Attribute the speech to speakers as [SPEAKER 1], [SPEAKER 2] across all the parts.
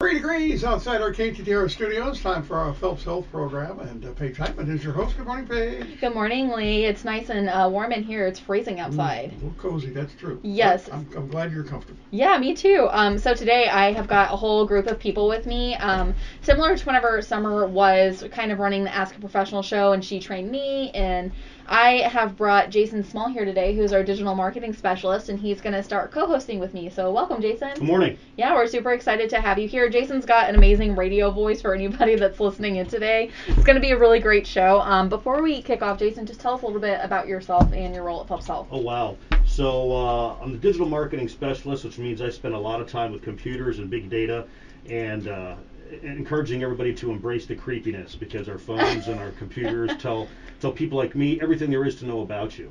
[SPEAKER 1] Three degrees outside our KTTR studios. Time for our Phelps Health program, and uh, Paige Heitman is your host. Good morning, Paige.
[SPEAKER 2] Good morning, Lee. It's nice and uh, warm in here. It's freezing outside.
[SPEAKER 1] Mm, a little cozy, that's true.
[SPEAKER 2] Yes.
[SPEAKER 1] I'm, I'm glad you're comfortable.
[SPEAKER 2] Yeah, me too. Um, so today I have got a whole group of people with me, um, similar to whenever Summer was kind of running the Ask a Professional show, and she trained me and I have brought Jason Small here today, who's our digital marketing specialist, and he's going to start co hosting with me. So, welcome, Jason.
[SPEAKER 3] Good morning.
[SPEAKER 2] Yeah, we're super excited to have you here. Jason's got an amazing radio voice for anybody that's listening in today. It's going to be a really great show. Um, before we kick off, Jason, just tell us a little bit about yourself and your role at Phelps Health.
[SPEAKER 3] Oh, wow. So, uh, I'm the digital marketing specialist, which means I spend a lot of time with computers and big data and uh, encouraging everybody to embrace the creepiness because our phones and our computers tell tell people like me everything there is to know about you.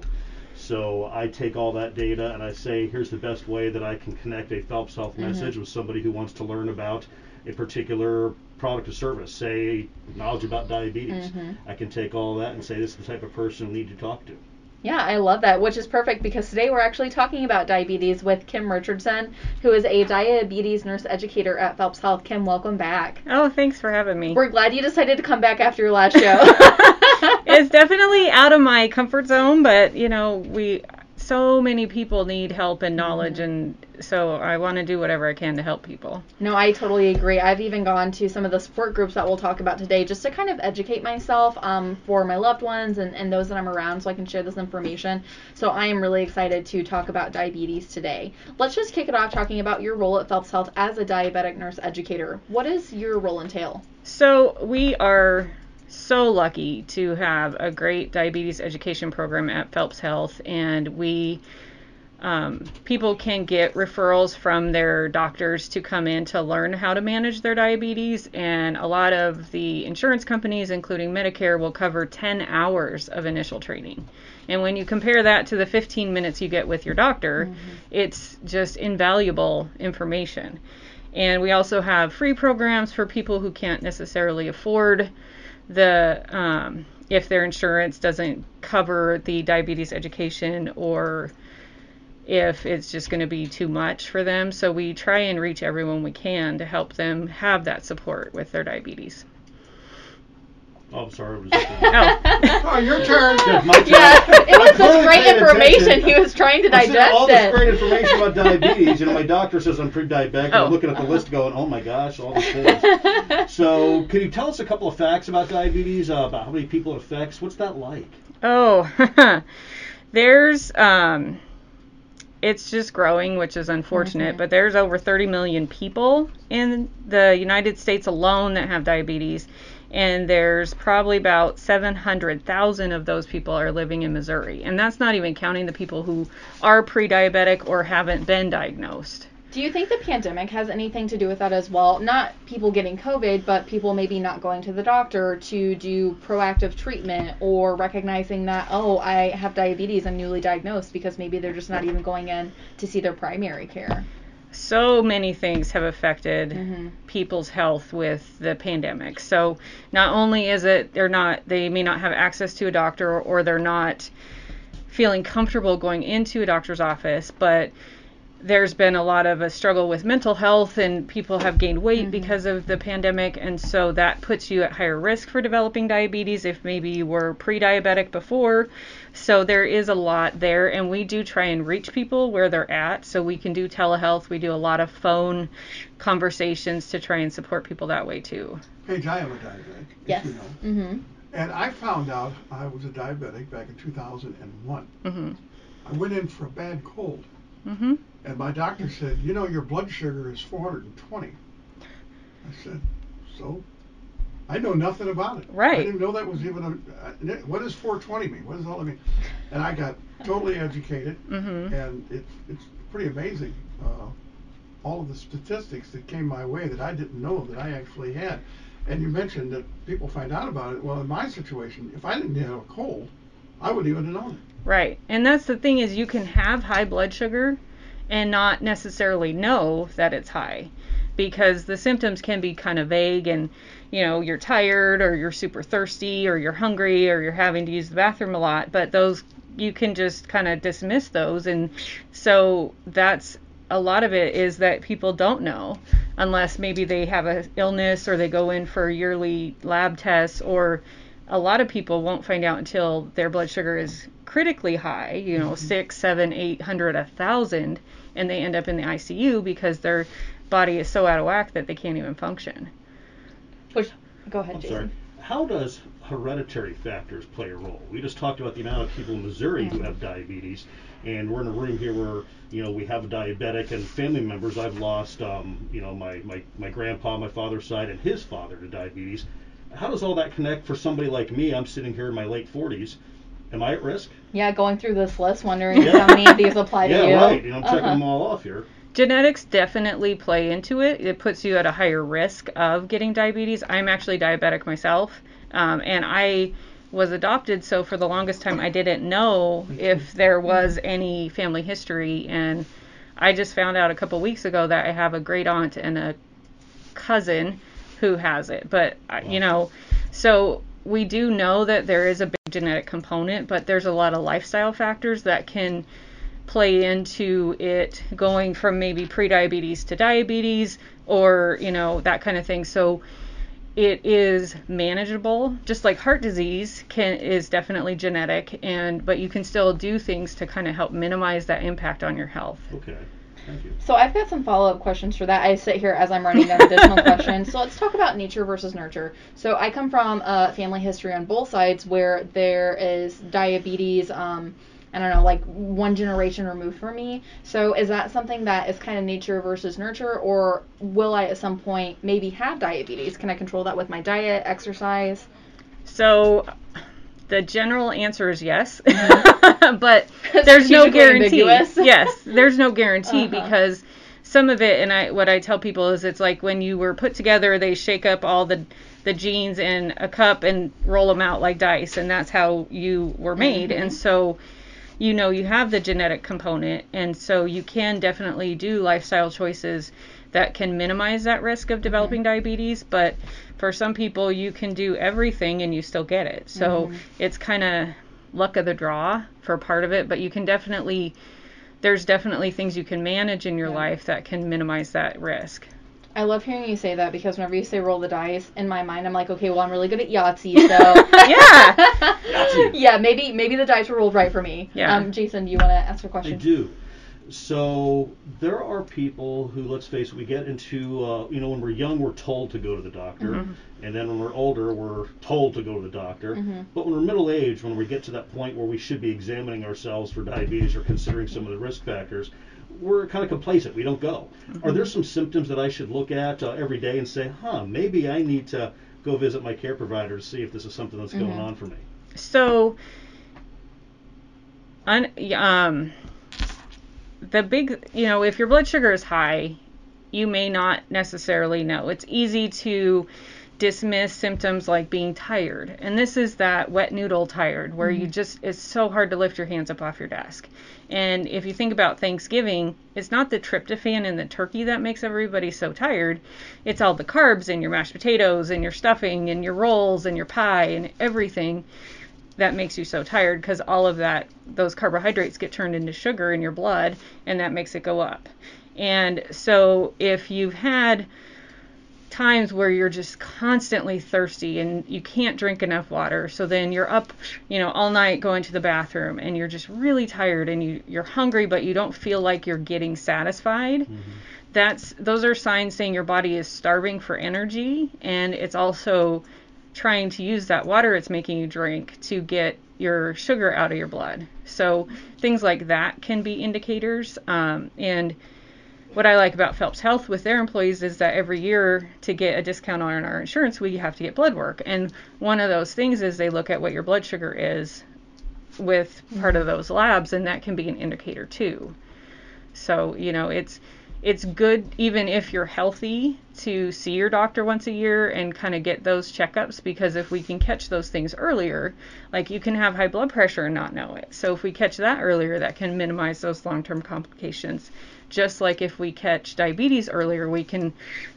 [SPEAKER 3] So I take all that data and I say, here's the best way that I can connect a Phelps Health mm-hmm. message with somebody who wants to learn about a particular product or service, say knowledge about diabetes. Mm-hmm. I can take all that and say this is the type of person we need to talk to.
[SPEAKER 2] Yeah, I love that, which is perfect because today we're actually talking about diabetes with Kim Richardson, who is a diabetes nurse educator at Phelps Health. Kim, welcome back.
[SPEAKER 4] Oh, thanks for having me.
[SPEAKER 2] We're glad you decided to come back after your last show.
[SPEAKER 4] it's definitely out of my comfort zone, but you know, we so many people need help and knowledge mm-hmm. and so I want to do whatever I can to help people.
[SPEAKER 2] No, I totally agree. I've even gone to some of the support groups that we'll talk about today just to kind of educate myself um, for my loved ones and, and those that I'm around so I can share this information. So I am really excited to talk about diabetes today. Let's just kick it off talking about your role at Phelps Health as a diabetic nurse educator. What does your role entail?
[SPEAKER 4] So we are so lucky to have a great diabetes education program at Phelps Health, and we um, people can get referrals from their doctors to come in to learn how to manage their diabetes. And a lot of the insurance companies, including Medicare, will cover 10 hours of initial training. And when you compare that to the 15 minutes you get with your doctor, mm-hmm. it's just invaluable information. And we also have free programs for people who can't necessarily afford the um, if their insurance doesn't cover the diabetes education or if it's just going to be too much for them. So we try and reach everyone we can to help them have that support with their diabetes.
[SPEAKER 3] Oh, I'm sorry.
[SPEAKER 1] Was oh. oh, your turn.
[SPEAKER 2] Yeah. Yeah, it was such great information. Attention. He was trying to digest
[SPEAKER 3] all this great information about diabetes. You know, my doctor says I'm pre-diabetic. Oh. I'm looking at the list, going, "Oh my gosh, all these things." so, can you tell us a couple of facts about diabetes? Uh, about how many people it affects? What's that like?
[SPEAKER 4] Oh, there's um, it's just growing, which is unfortunate. Mm-hmm. But there's over 30 million people in the United States alone that have diabetes and there's probably about 700,000 of those people are living in Missouri. And that's not even counting the people who are pre diabetic or haven't been diagnosed.
[SPEAKER 2] Do you think the pandemic has anything to do with that as well? Not people getting COVID, but people maybe not going to the doctor to do proactive treatment or recognizing that, oh, I have diabetes, I'm newly diagnosed, because maybe they're just not even going in to see their primary care
[SPEAKER 4] so many things have affected mm-hmm. people's health with the pandemic. So not only is it they're not they may not have access to a doctor or, or they're not feeling comfortable going into a doctor's office, but there's been a lot of a struggle with mental health and people have gained weight mm-hmm. because of the pandemic and so that puts you at higher risk for developing diabetes if maybe you were pre-diabetic before so there is a lot there and we do try and reach people where they're at so we can do telehealth we do a lot of phone conversations to try and support people that way too
[SPEAKER 1] Hey, I am a diabetic
[SPEAKER 2] yes you know. mm-hmm.
[SPEAKER 1] and I found out I was a diabetic back in 2001 mm-hmm. I went in for a bad cold Mm-hmm. And my doctor said, you know, your blood sugar is 420. I said, so? I know nothing about it.
[SPEAKER 4] Right.
[SPEAKER 1] I didn't know that was even a. Uh, what does 420 mean? What does all that mean? And I got totally educated, mm-hmm. and it's it's pretty amazing. Uh, all of the statistics that came my way that I didn't know that I actually had. And you mentioned that people find out about it. Well, in my situation, if I didn't have a cold, I wouldn't even have known it.
[SPEAKER 4] Right. And that's the thing is you can have high blood sugar and not necessarily know that it's high because the symptoms can be kind of vague and you know you're tired or you're super thirsty or you're hungry or you're having to use the bathroom a lot but those you can just kind of dismiss those. And so that's a lot of it is that people don't know unless maybe they have a illness or they go in for yearly lab tests or a lot of people won't find out until their blood sugar is critically high, you know, six, seven, eight hundred, a thousand, and they end up in the ICU because their body is so out of whack that they can't even function.
[SPEAKER 2] Which, go ahead,
[SPEAKER 3] I'm
[SPEAKER 2] Jason.
[SPEAKER 3] sorry. How does hereditary factors play a role? We just talked about the amount of people in Missouri who have diabetes, and we're in a room here where you know we have a diabetic and family members. I've lost, um, you know, my, my my grandpa, my father's side, and his father to diabetes. How does all that connect for somebody like me? I'm sitting here in my late 40s. Am I at risk?
[SPEAKER 2] Yeah, going through this list, wondering
[SPEAKER 3] Yeah.
[SPEAKER 2] how many of these apply to
[SPEAKER 3] yeah,
[SPEAKER 2] you.
[SPEAKER 3] right. You know, I'm checking
[SPEAKER 2] Uh-huh.
[SPEAKER 3] them all off here.
[SPEAKER 4] Genetics definitely play into it. It puts you at a higher risk of getting diabetes. I'm actually diabetic myself, um, and I was adopted, so for the longest time I didn't know if there was any family history, and I just found out a couple weeks ago that I have a great aunt and a cousin who has it. But I you know, so we do know that there is a big genetic component, but there's a lot of lifestyle factors that can play into it going from maybe prediabetes to diabetes or you know that kind of thing so it is manageable just like heart disease can is definitely genetic and but you can still do things to kind of help minimize that impact on your health
[SPEAKER 3] Okay. Thank you.
[SPEAKER 2] So I've got some follow-up questions for that. I sit here as I'm writing down additional questions. So let's talk about nature versus nurture. So I come from a family history on both sides where there is diabetes. Um, I don't know, like one generation removed from me. So is that something that is kind of nature versus nurture, or will I at some point maybe have diabetes? Can I control that with my diet, exercise?
[SPEAKER 4] so the general answer is yes but there's no guarantee. yes there's no guarantee
[SPEAKER 2] Uh-huh.
[SPEAKER 4] because some of it and i what i tell people is it's like when you were put together they shake up all the the genes in a cup and roll them out like dice and that's how you were made. And so you know you have the genetic component and so you can definitely do lifestyle choices that can minimize that risk of developing diabetes but for some people you can do everything and you still get it so it's kind of luck of the draw for part of it but you can definitely there's definitely things you can manage in your
[SPEAKER 2] Yeah.
[SPEAKER 4] life that can minimize that risk
[SPEAKER 2] I love hearing you say that because whenever you say roll the dice, in my mind I'm like, okay, well I'm really good at Yahtzee, so
[SPEAKER 4] yeah
[SPEAKER 2] yeah, maybe maybe the dice were rolled right for me.
[SPEAKER 4] Yeah.
[SPEAKER 2] Um, Jason, do you want to ask a question?
[SPEAKER 3] I do. So there are people who, let's face it, we get into, uh, you know, when we're young, we're told to go to the doctor, and then when we're older, we're told to go to the doctor. But when we're middle aged, when we get to that point where we should be examining ourselves for diabetes or considering some of the risk factors, we're kind of complacent. We don't go. Are there some symptoms that I should look at uh, every day and say, huh, maybe I need to go visit my care provider to see if this is something that's going on for me?
[SPEAKER 4] So, un, um, the big, you know, if your blood sugar is high, you may not necessarily know. It's easy to dismiss symptoms like being tired. And this is that wet noodle tired where you mm-hmm. just, it's so hard to lift your hands up off your desk. And if you think about Thanksgiving, it's not the tryptophan in the turkey that makes everybody so tired. It's all the carbs in your mashed potatoes and your stuffing and your rolls and your pie and everything that makes you so tired because all of that those carbohydrates get turned into sugar in your blood and that makes it go up. And so if you've had times where you're just constantly thirsty and you can't drink enough water so then you're up you know all night going to the bathroom and you're just really tired and you you're hungry but you don't feel like you're getting satisfied mm-hmm. that's those are signs saying your body is starving for energy and it's also trying to use that water it's making you drink to get your sugar out of your blood. So things like that can be indicators. Um, and what I like about Phelps Health with their employees is that every year to get a discount on our insurance, we have to get blood work. And one of those things is they look at what your blood sugar is with part of those labs, and that can be an indicator too. So, you know, it's it's good even if you're healthy to see your doctor once a year and kind of get those checkups because if we can catch those things earlier, like you can have high blood pressure and not know it. So if we catch that earlier, that can minimize those long-term complications. Just like if we catch diabetes earlier, we can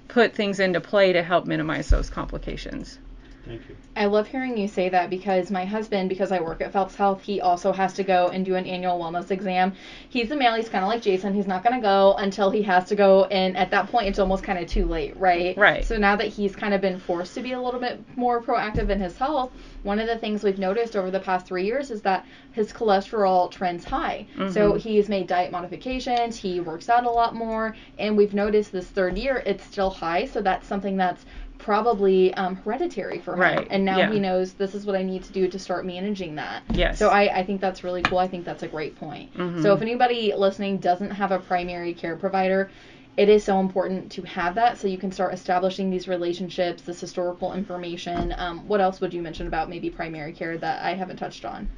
[SPEAKER 4] put things into play to help minimize those complications.
[SPEAKER 3] Thank you.
[SPEAKER 2] I love hearing you say that because my husband, because I work at Phelps Health, he also has to go and do an annual wellness exam. He's a male, he's kind of like Jason. He's not going to go until he has to go, and at that point, it's almost kind of too late, right?
[SPEAKER 4] Right.
[SPEAKER 2] So now that he's kind of been forced to be a little bit more proactive in his health, one of the things we've noticed over the past three years is that his cholesterol trends high. Mm-hmm. So he's made diet modifications, he works out a lot more, and we've noticed this third year it's still high. So that's something that's probably um, hereditary for him.
[SPEAKER 4] Right,
[SPEAKER 2] And now
[SPEAKER 4] yeah.
[SPEAKER 2] he knows this is what I need to do to start managing that.
[SPEAKER 4] Yes.
[SPEAKER 2] So I, I think that's really cool. I think that's a great point.
[SPEAKER 4] Mm-hmm.
[SPEAKER 2] So if anybody listening doesn't have a primary care provider, it is so important to have that so you can start establishing these relationships, this historical information. Um, what else would you mention about maybe primary care that I haven't touched on?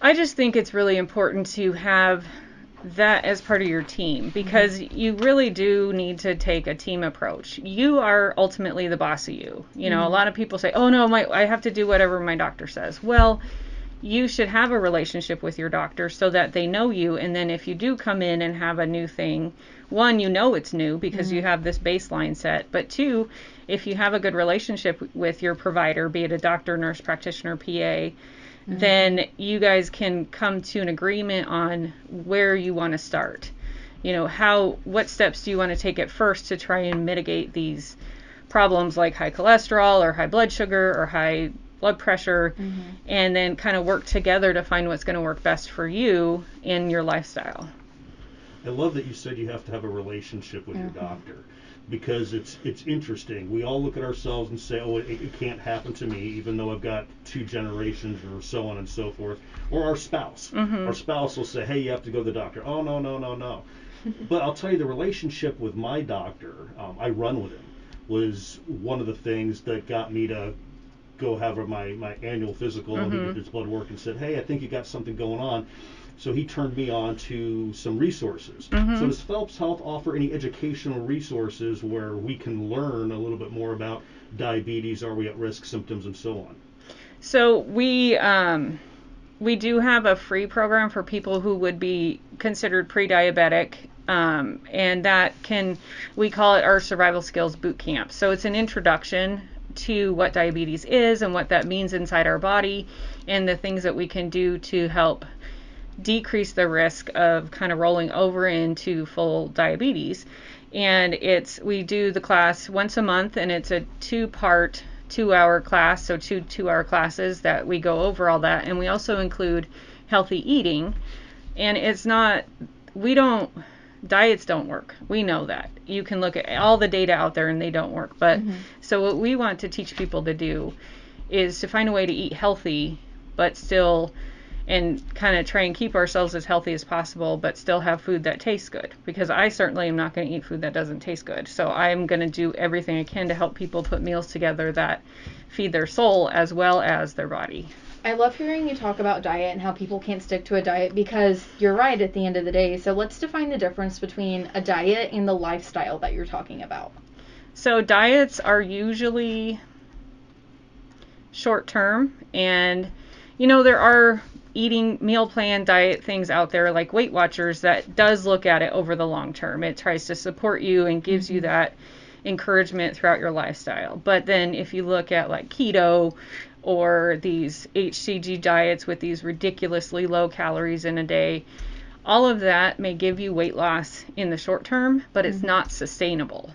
[SPEAKER 4] I just think it's really important to have that as part of your team because mm-hmm. you really do need to take a team approach. You are ultimately the boss of you. You know, a mm-hmm. lot of people say, "Oh no, my I have to do whatever my doctor says." Well, you should have a relationship with your doctor so that they know you and then if you do come in and have a new thing, one, you know it's new because you mm-hmm. have this baseline set, but two, if you have a good relationship with your provider, be it a doctor, nurse practitioner, PA, Mm-hmm. then you guys can come to an agreement on where you want to start. You know, how what steps do you want to take at first to try and mitigate these problems like high cholesterol or high blood sugar or high blood pressure? Mm-hmm. And then kind of work together to find what's going to work best for you in your lifestyle.
[SPEAKER 3] I love that you said you have to have a relationship with your mm-hmm. doctor because it's it's interesting. We all look at ourselves and say, "Oh, it, it can't happen to me," even though I've got two generations or so on and so forth. Or our spouse. Our spouse will say, "Hey, you have to go to the doctor." Oh, no, no, no, no. but I'll tell you, the relationship with my doctor, um, I run with him, was one of the things that got me to go have my, my annual physical and he did his blood work and said, Hey, I think you got something going on. So he turned me on to some resources. So does Phelps Health offer any educational resources where we can learn a little bit more about diabetes, are we at risk, symptoms, and so on?
[SPEAKER 4] So we um, we do have a free program for people who would be considered pre-diabetic, um, and that can we call it our survival skills boot camp. So it's an introduction to what diabetes is and what that means inside our body, and the things that we can do to help decrease the risk of kind of rolling over into full diabetes. And it's we do the class once a month, and it's a two-part two-hour class, so two two-hour classes that we go over all that, and we also include healthy eating. And it's not we don't diets don't work. We know that. You can look at all the data out there and they don't work. But mm-hmm. so what we want to teach people to do is to find a way to eat healthy but still and kind of try and keep ourselves as healthy as possible but still have food that tastes good because I certainly am not going to eat food that doesn't taste good. So I'm going to do everything I can to help people put meals together that feed their soul as well as their body.
[SPEAKER 2] I love hearing you talk about diet and how people can't stick to a diet because you're right at the end of the day. So let's define the difference between a diet and the lifestyle that you're talking about.
[SPEAKER 4] So diets are usually short term and you know there are eating meal plan diet things out there like Weight Watchers that does look at it over the long term. It tries to support you and gives you mm-hmm. that encouragement throughout your lifestyle. But then if you look at like keto or these HCG diets with these ridiculously low calories in a day, all of that may give you weight loss in the short term, but it's mm-hmm. not sustainable.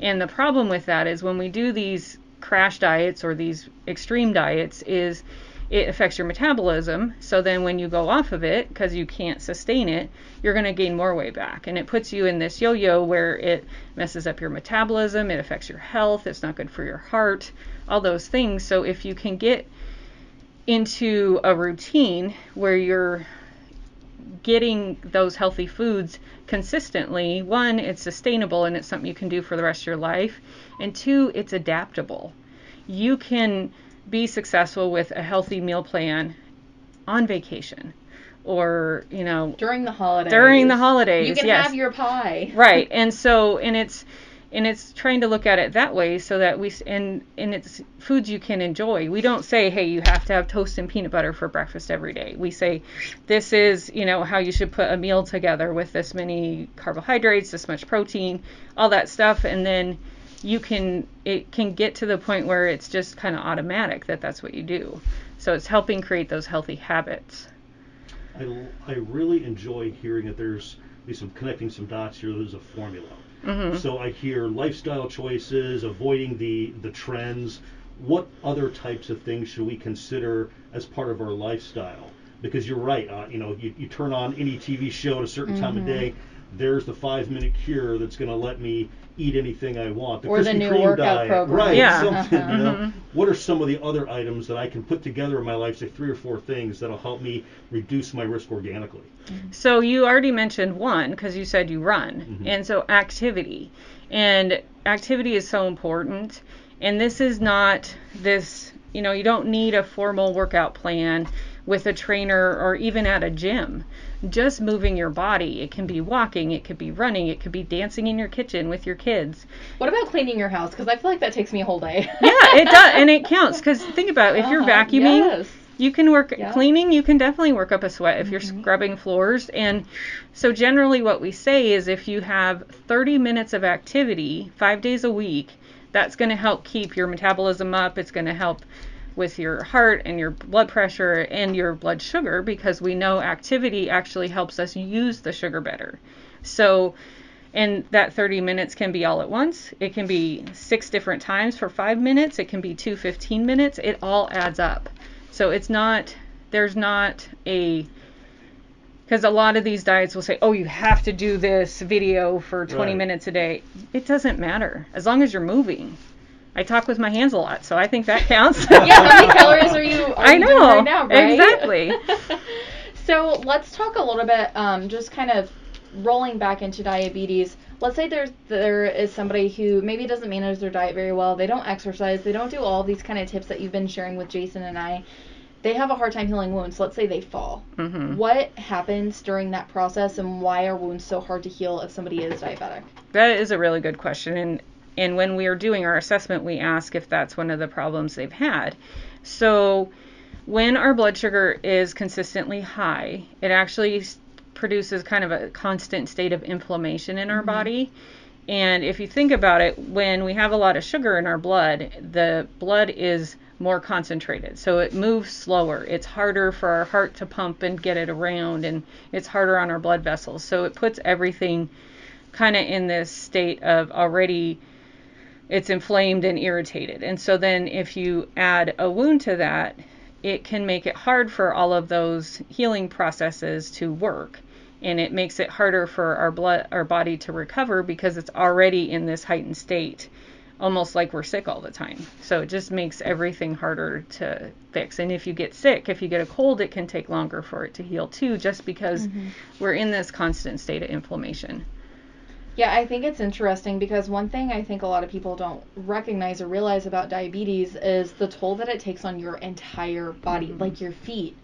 [SPEAKER 4] And the problem with that is when we do these crash diets or these extreme diets is it affects your metabolism. So then when you go off of it because you can't sustain it, you're going to gain more weight back. And it puts you in this yo-yo where it messes up your metabolism, it affects your health, it's not good for your heart, all those things. So if you can get into a routine where you're getting those healthy foods consistently, one, it's sustainable and it's something you can do for the rest of your life, and two, it's adaptable. You can be successful with a healthy meal plan on vacation or, you know,
[SPEAKER 2] During the holidays.
[SPEAKER 4] during the holidays.
[SPEAKER 2] You can
[SPEAKER 4] yes.
[SPEAKER 2] have your pie.
[SPEAKER 4] right and so and it's and it's trying to look at it that way so that we and and it's foods you can enjoy we don't say hey you have to have toast and peanut butter for breakfast every day we say this is you know how you should put a meal together with this many carbohydrates this much protein all that stuff and then you can it can get to the point where it's just kind of automatic that that's what you do. So it's helping create those healthy habits.
[SPEAKER 3] I, I really enjoy hearing that there's at least some connecting some dots here. There's a formula.
[SPEAKER 4] Mm-hmm.
[SPEAKER 3] So I hear lifestyle choices, avoiding the the trends. What other types of things should we consider as part of our lifestyle? Because you're right. Uh, you know, you, you turn on any TV show at a certain time of day. There's the five minute cure that's going to let me eat anything I want.
[SPEAKER 2] Or the
[SPEAKER 3] Krispy
[SPEAKER 2] new
[SPEAKER 3] Kreme
[SPEAKER 2] workout
[SPEAKER 3] diet.
[SPEAKER 2] program.
[SPEAKER 3] Right.
[SPEAKER 4] Yeah.
[SPEAKER 3] Something.
[SPEAKER 2] Uh-huh.
[SPEAKER 3] You know.
[SPEAKER 4] Mhm.
[SPEAKER 3] What are some of the other items that I can put together in my life? Say three or four things that'll help me reduce my risk organically.
[SPEAKER 4] So you already mentioned one because you said you run,
[SPEAKER 3] Mhm.
[SPEAKER 4] and so activity, and activity is so important. And this is not this, you know, you don't need a formal workout plan with a trainer or even at a gym. Just moving your body. It can be walking, it could be running, it could be dancing in your kitchen with your kids.
[SPEAKER 2] What about cleaning your house? Because I feel like that takes me a whole day.
[SPEAKER 4] Yeah, it does, and it counts. Because think about it, if you're
[SPEAKER 2] Uh-huh,
[SPEAKER 4] vacuuming,
[SPEAKER 2] yes.
[SPEAKER 4] you can work
[SPEAKER 2] Yeah.
[SPEAKER 4] cleaning you can definitely work up a sweat if you're
[SPEAKER 2] Mhm.
[SPEAKER 4] scrubbing floors and so generally what we say is if you have 30 minutes of activity 5 days a week that's going to help keep your metabolism up it's going to help with your heart and your blood pressure and your blood sugar because we know activity actually helps us use the sugar better so and that 30 minutes can be all at once. It can be six different times for five minutes. It can be two 15 minutes. It all adds up. So it's not, there's not a, because a lot of these diets will say, oh, you have to do this video for 20
[SPEAKER 3] Right.
[SPEAKER 4] minutes a day. It doesn't matter as long as you're moving. I talk with my hands a lot, so I think that counts.
[SPEAKER 2] yeah, how many calories are you? Are
[SPEAKER 4] I
[SPEAKER 2] you
[SPEAKER 4] know,
[SPEAKER 2] right now, right?
[SPEAKER 4] exactly.
[SPEAKER 2] so let's talk a little bit, um, just kind of rolling back into diabetes. Let's say there's there is somebody who maybe doesn't manage their diet very well. They don't exercise. They don't do all these kind of tips that you've been sharing with Jason and I. They have a hard time healing wounds. Let's say they fall.
[SPEAKER 4] hmm
[SPEAKER 2] What happens during that process, and why are wounds so hard to heal if somebody is diabetic?
[SPEAKER 4] That is a really good question. And and when we are doing our assessment, we ask if that's one of the problems they've had. So when our blood sugar is consistently high, it actually produces kind of a constant state of inflammation in our mm-hmm. body. And if you think about it, when we have a lot of sugar in our blood, the blood is more concentrated. So it moves slower. It's harder for our heart to pump and get it around, and it's harder on our blood vessels. So it puts everything kind of in this state of already it's inflamed and irritated. And so then if you add a wound to that, it can make it hard for all of those healing processes to work. And it makes it harder for our blood our body to recover because it's already in this heightened state, almost like we're sick all the time. So it just makes everything harder to fix. And if you get sick, if you get a cold, it can take longer for it to heal too, just because mm-hmm. we're in this constant state of inflammation.
[SPEAKER 2] Yeah, I think it's interesting because one thing I think a lot of people don't recognize or realize about diabetes is the toll that it takes on your entire body,
[SPEAKER 4] Mm-hmm.
[SPEAKER 2] like your feet.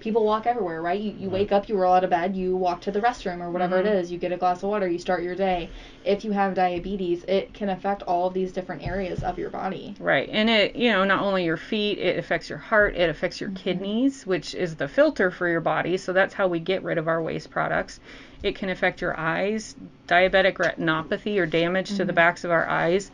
[SPEAKER 2] People walk everywhere, right? You, you wake up, you roll out of bed, you walk to the restroom or whatever
[SPEAKER 4] Mhm.
[SPEAKER 2] it is, you get a glass of water, you start your day. If you have diabetes, it can affect all of these different areas of your body.
[SPEAKER 4] Right. And it, you know, not only your feet, it affects your heart, it affects your kidneys, which is the filter for your body. So that's how we get rid of our waste products. It can affect your eyes. Diabetic retinopathy or damage to the backs of our eyes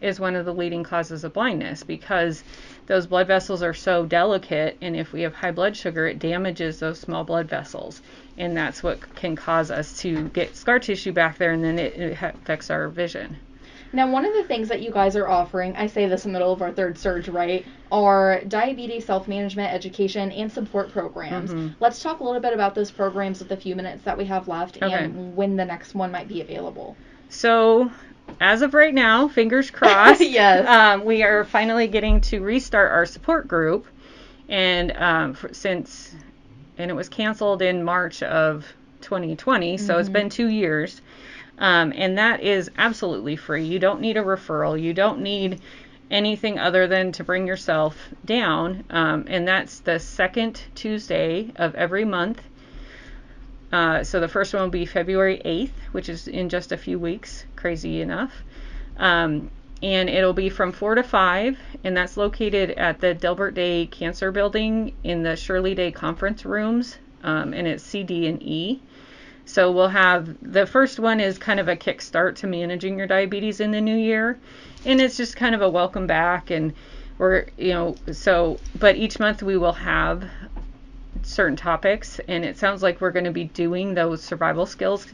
[SPEAKER 4] is one of the leading causes of blindness because those blood vessels are so delicate and if we have high blood sugar it damages those small blood vessels and that's what can cause us to get scar tissue back there and then it, it affects our vision
[SPEAKER 2] Now, one of the things that you guys are offering, I say this in the middle of our third surge, right, are diabetes self management education and support programs.
[SPEAKER 4] Mhm.
[SPEAKER 2] Let's talk a little bit about those programs with the few minutes that we have left
[SPEAKER 4] Okay.
[SPEAKER 2] and when the next one might be available.
[SPEAKER 4] So, as of right now, fingers crossed.
[SPEAKER 2] Yes.
[SPEAKER 4] Um, we are finally getting to restart our support group, and um, for, since and it was canceled in March of 2020, so it's been two years. Um, and that is absolutely free. You don't need a referral. You don't need anything other than to bring yourself down. Um, and that's the second Tuesday of every month. Uh, so the first one will be February 8th, which is in just a few weeks, crazy enough. Um, and it'll be from 4 to 5, and that's located at the Delbert Day Cancer Building in the Shirley Day Conference Rooms, um, and it's C, D, and E. So we'll have the first one is kind of a kickstart to managing your diabetes in the new year, and it's just kind of a welcome back and we're you know so but each month we will have certain topics and it sounds like we're going to be doing those survival skills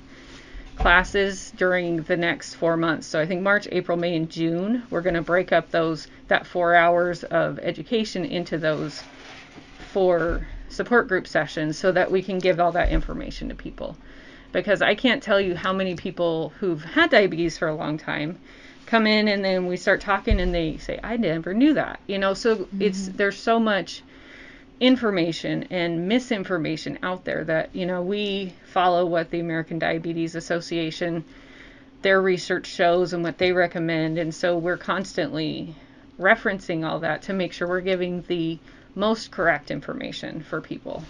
[SPEAKER 4] classes during the next four months. So i think march april may and june we're going to break up those that four hours of education into those four support group sessions so that we can give all that information to people. Because i can't tell you how many people who've had diabetes for a long time come in and then we start talking and they say i never knew that you know? So mm-hmm. it's there's so much information and misinformation out there that you know we follow what the American Diabetes Association their research shows and what they recommend and so we're constantly referencing all that to make sure we're giving the most correct information for people.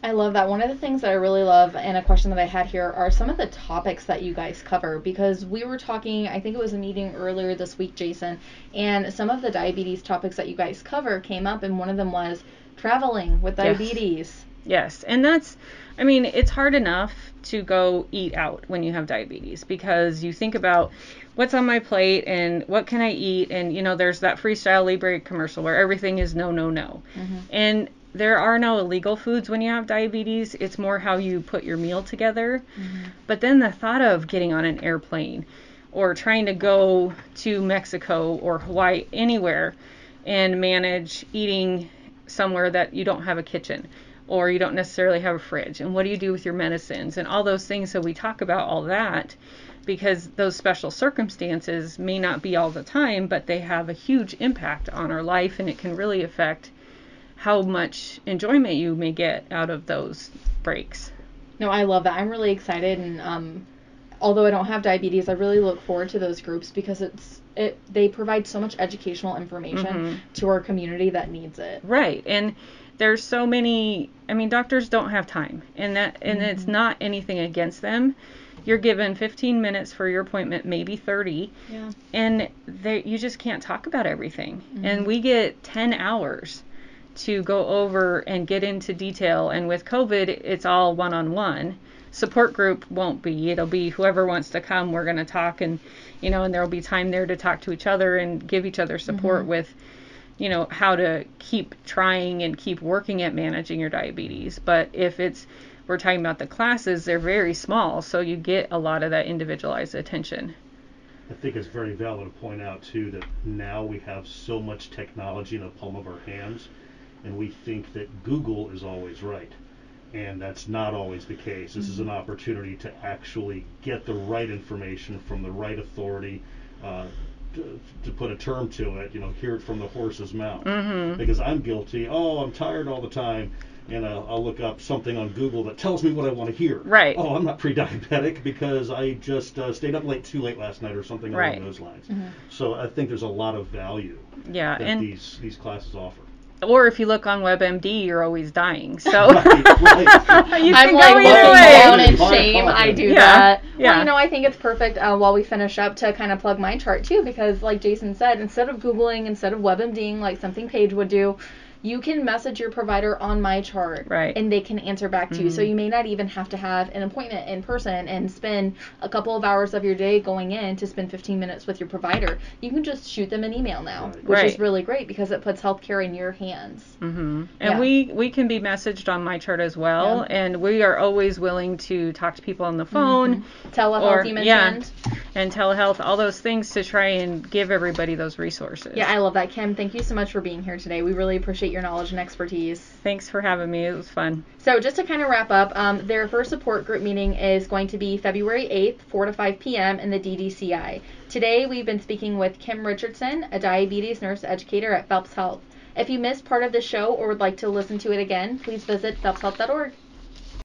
[SPEAKER 2] I love that. One of the things that I really love, and a question that I had here, are some of the topics that you guys cover. Because we were talking, I think it was a meeting earlier this week, Jason, and some of the diabetes topics that you guys cover came up, and one of them was traveling with diabetes.
[SPEAKER 4] Yes. yes. And that's, I mean, it's hard enough to go eat out when you have diabetes because you think about what's on my plate and what can I eat. And, you know, there's that Freestyle Libre commercial where everything is no, no, no. Mm-hmm. And there are no illegal foods when you have diabetes. It's more how you put your meal together. Mm-hmm. But then the thought of getting on an airplane or trying to go to Mexico or Hawaii, anywhere, and manage eating somewhere that you don't have a kitchen or you don't necessarily have a fridge. And what do you do with your medicines? And all those things. So we talk about all that because those special circumstances may not be all the time but they have a huge impact on our life and it can really affect how much enjoyment you may get out of those breaks.
[SPEAKER 2] No i love that. I'm really excited and um, although i don't have diabetes i really look forward to those groups because it's it they provide so much educational information mm-hmm. to our community that needs it.
[SPEAKER 4] Right. And there's so many I mean doctors don't have time and that and mm-hmm. it's not anything against them. You're given 15 minutes for your appointment, maybe 30. Yeah. And they you just can't talk about everything. Mm-hmm. And we get 10 hours to go over and get into detail and with COVID it's all one-on-one. Support group won't be. It'll be whoever wants to come, we're going to talk and you know, and there will be time there to talk to each other and give each other support mm-hmm. with, you know, how to keep trying and keep working at managing your diabetes. But if it's we're talking about the classes, they're very small, so you get a lot of that individualized attention.
[SPEAKER 3] I think it's very valid to point out too that now we have so much technology in the palm of our hands, and we think that Google is always right and that's not always the case. This is an mm-hmm. opportunity to actually get the right information from the right authority. Uh, to, to, put a term to it, you know, hear it from the horse's mouth. Mm-hmm. Because I'm guilty. Oh, I'm tired all the time, and uh, I'll look up something on Google that tells me what I want to hear.
[SPEAKER 4] Right.
[SPEAKER 3] Oh, I'm not pre-diabetic because I just uh, stayed up late too late last night or something right. along those lines. Mm-hmm. So I think there's a lot of value.
[SPEAKER 4] Yeah,
[SPEAKER 3] that and these these classes offer
[SPEAKER 4] or if you look on WebMD, you're always dying. So right, right.
[SPEAKER 2] you I'm like looking down in shame. I do yeah, that. Yeah. Well, you know, I think it's perfect uh, while we finish up to kind of plug MyChart too, because like Jason said, instead of googling, instead of WebMDing like something Paige would do, you can message your provider on MyChart
[SPEAKER 4] right.
[SPEAKER 2] and they can answer back to mm-hmm. you so you may not even have to have an appointment in person and spend a couple of hours of your day going in to spend 15 minutes with your provider you can just shoot them an email now which right. is really great because it puts healthcare in your hands
[SPEAKER 4] mm-hmm. and yeah. we we can be messaged on MyChart as well yeah. and we are always willing to talk to people on the phone mm-hmm.
[SPEAKER 2] telehealth or, you mentioned
[SPEAKER 4] yeah, and telehealth all those things to try and give everybody those resources
[SPEAKER 2] yeah i love that kim thank you so much for being here today we really appreciate appreciate your knowledge and expertise.
[SPEAKER 4] Thanks for having me. It was fun.
[SPEAKER 2] So, just to kind of wrap up, um, their first support group meeting is going to be February 8th, 4 to 5 p.m. in the DDCI. Today, we've been speaking with Kim Richardson, a diabetes nurse educator at Phelps Health. If you missed part of the show or would like to listen to it again, please visit phelpshealth.org.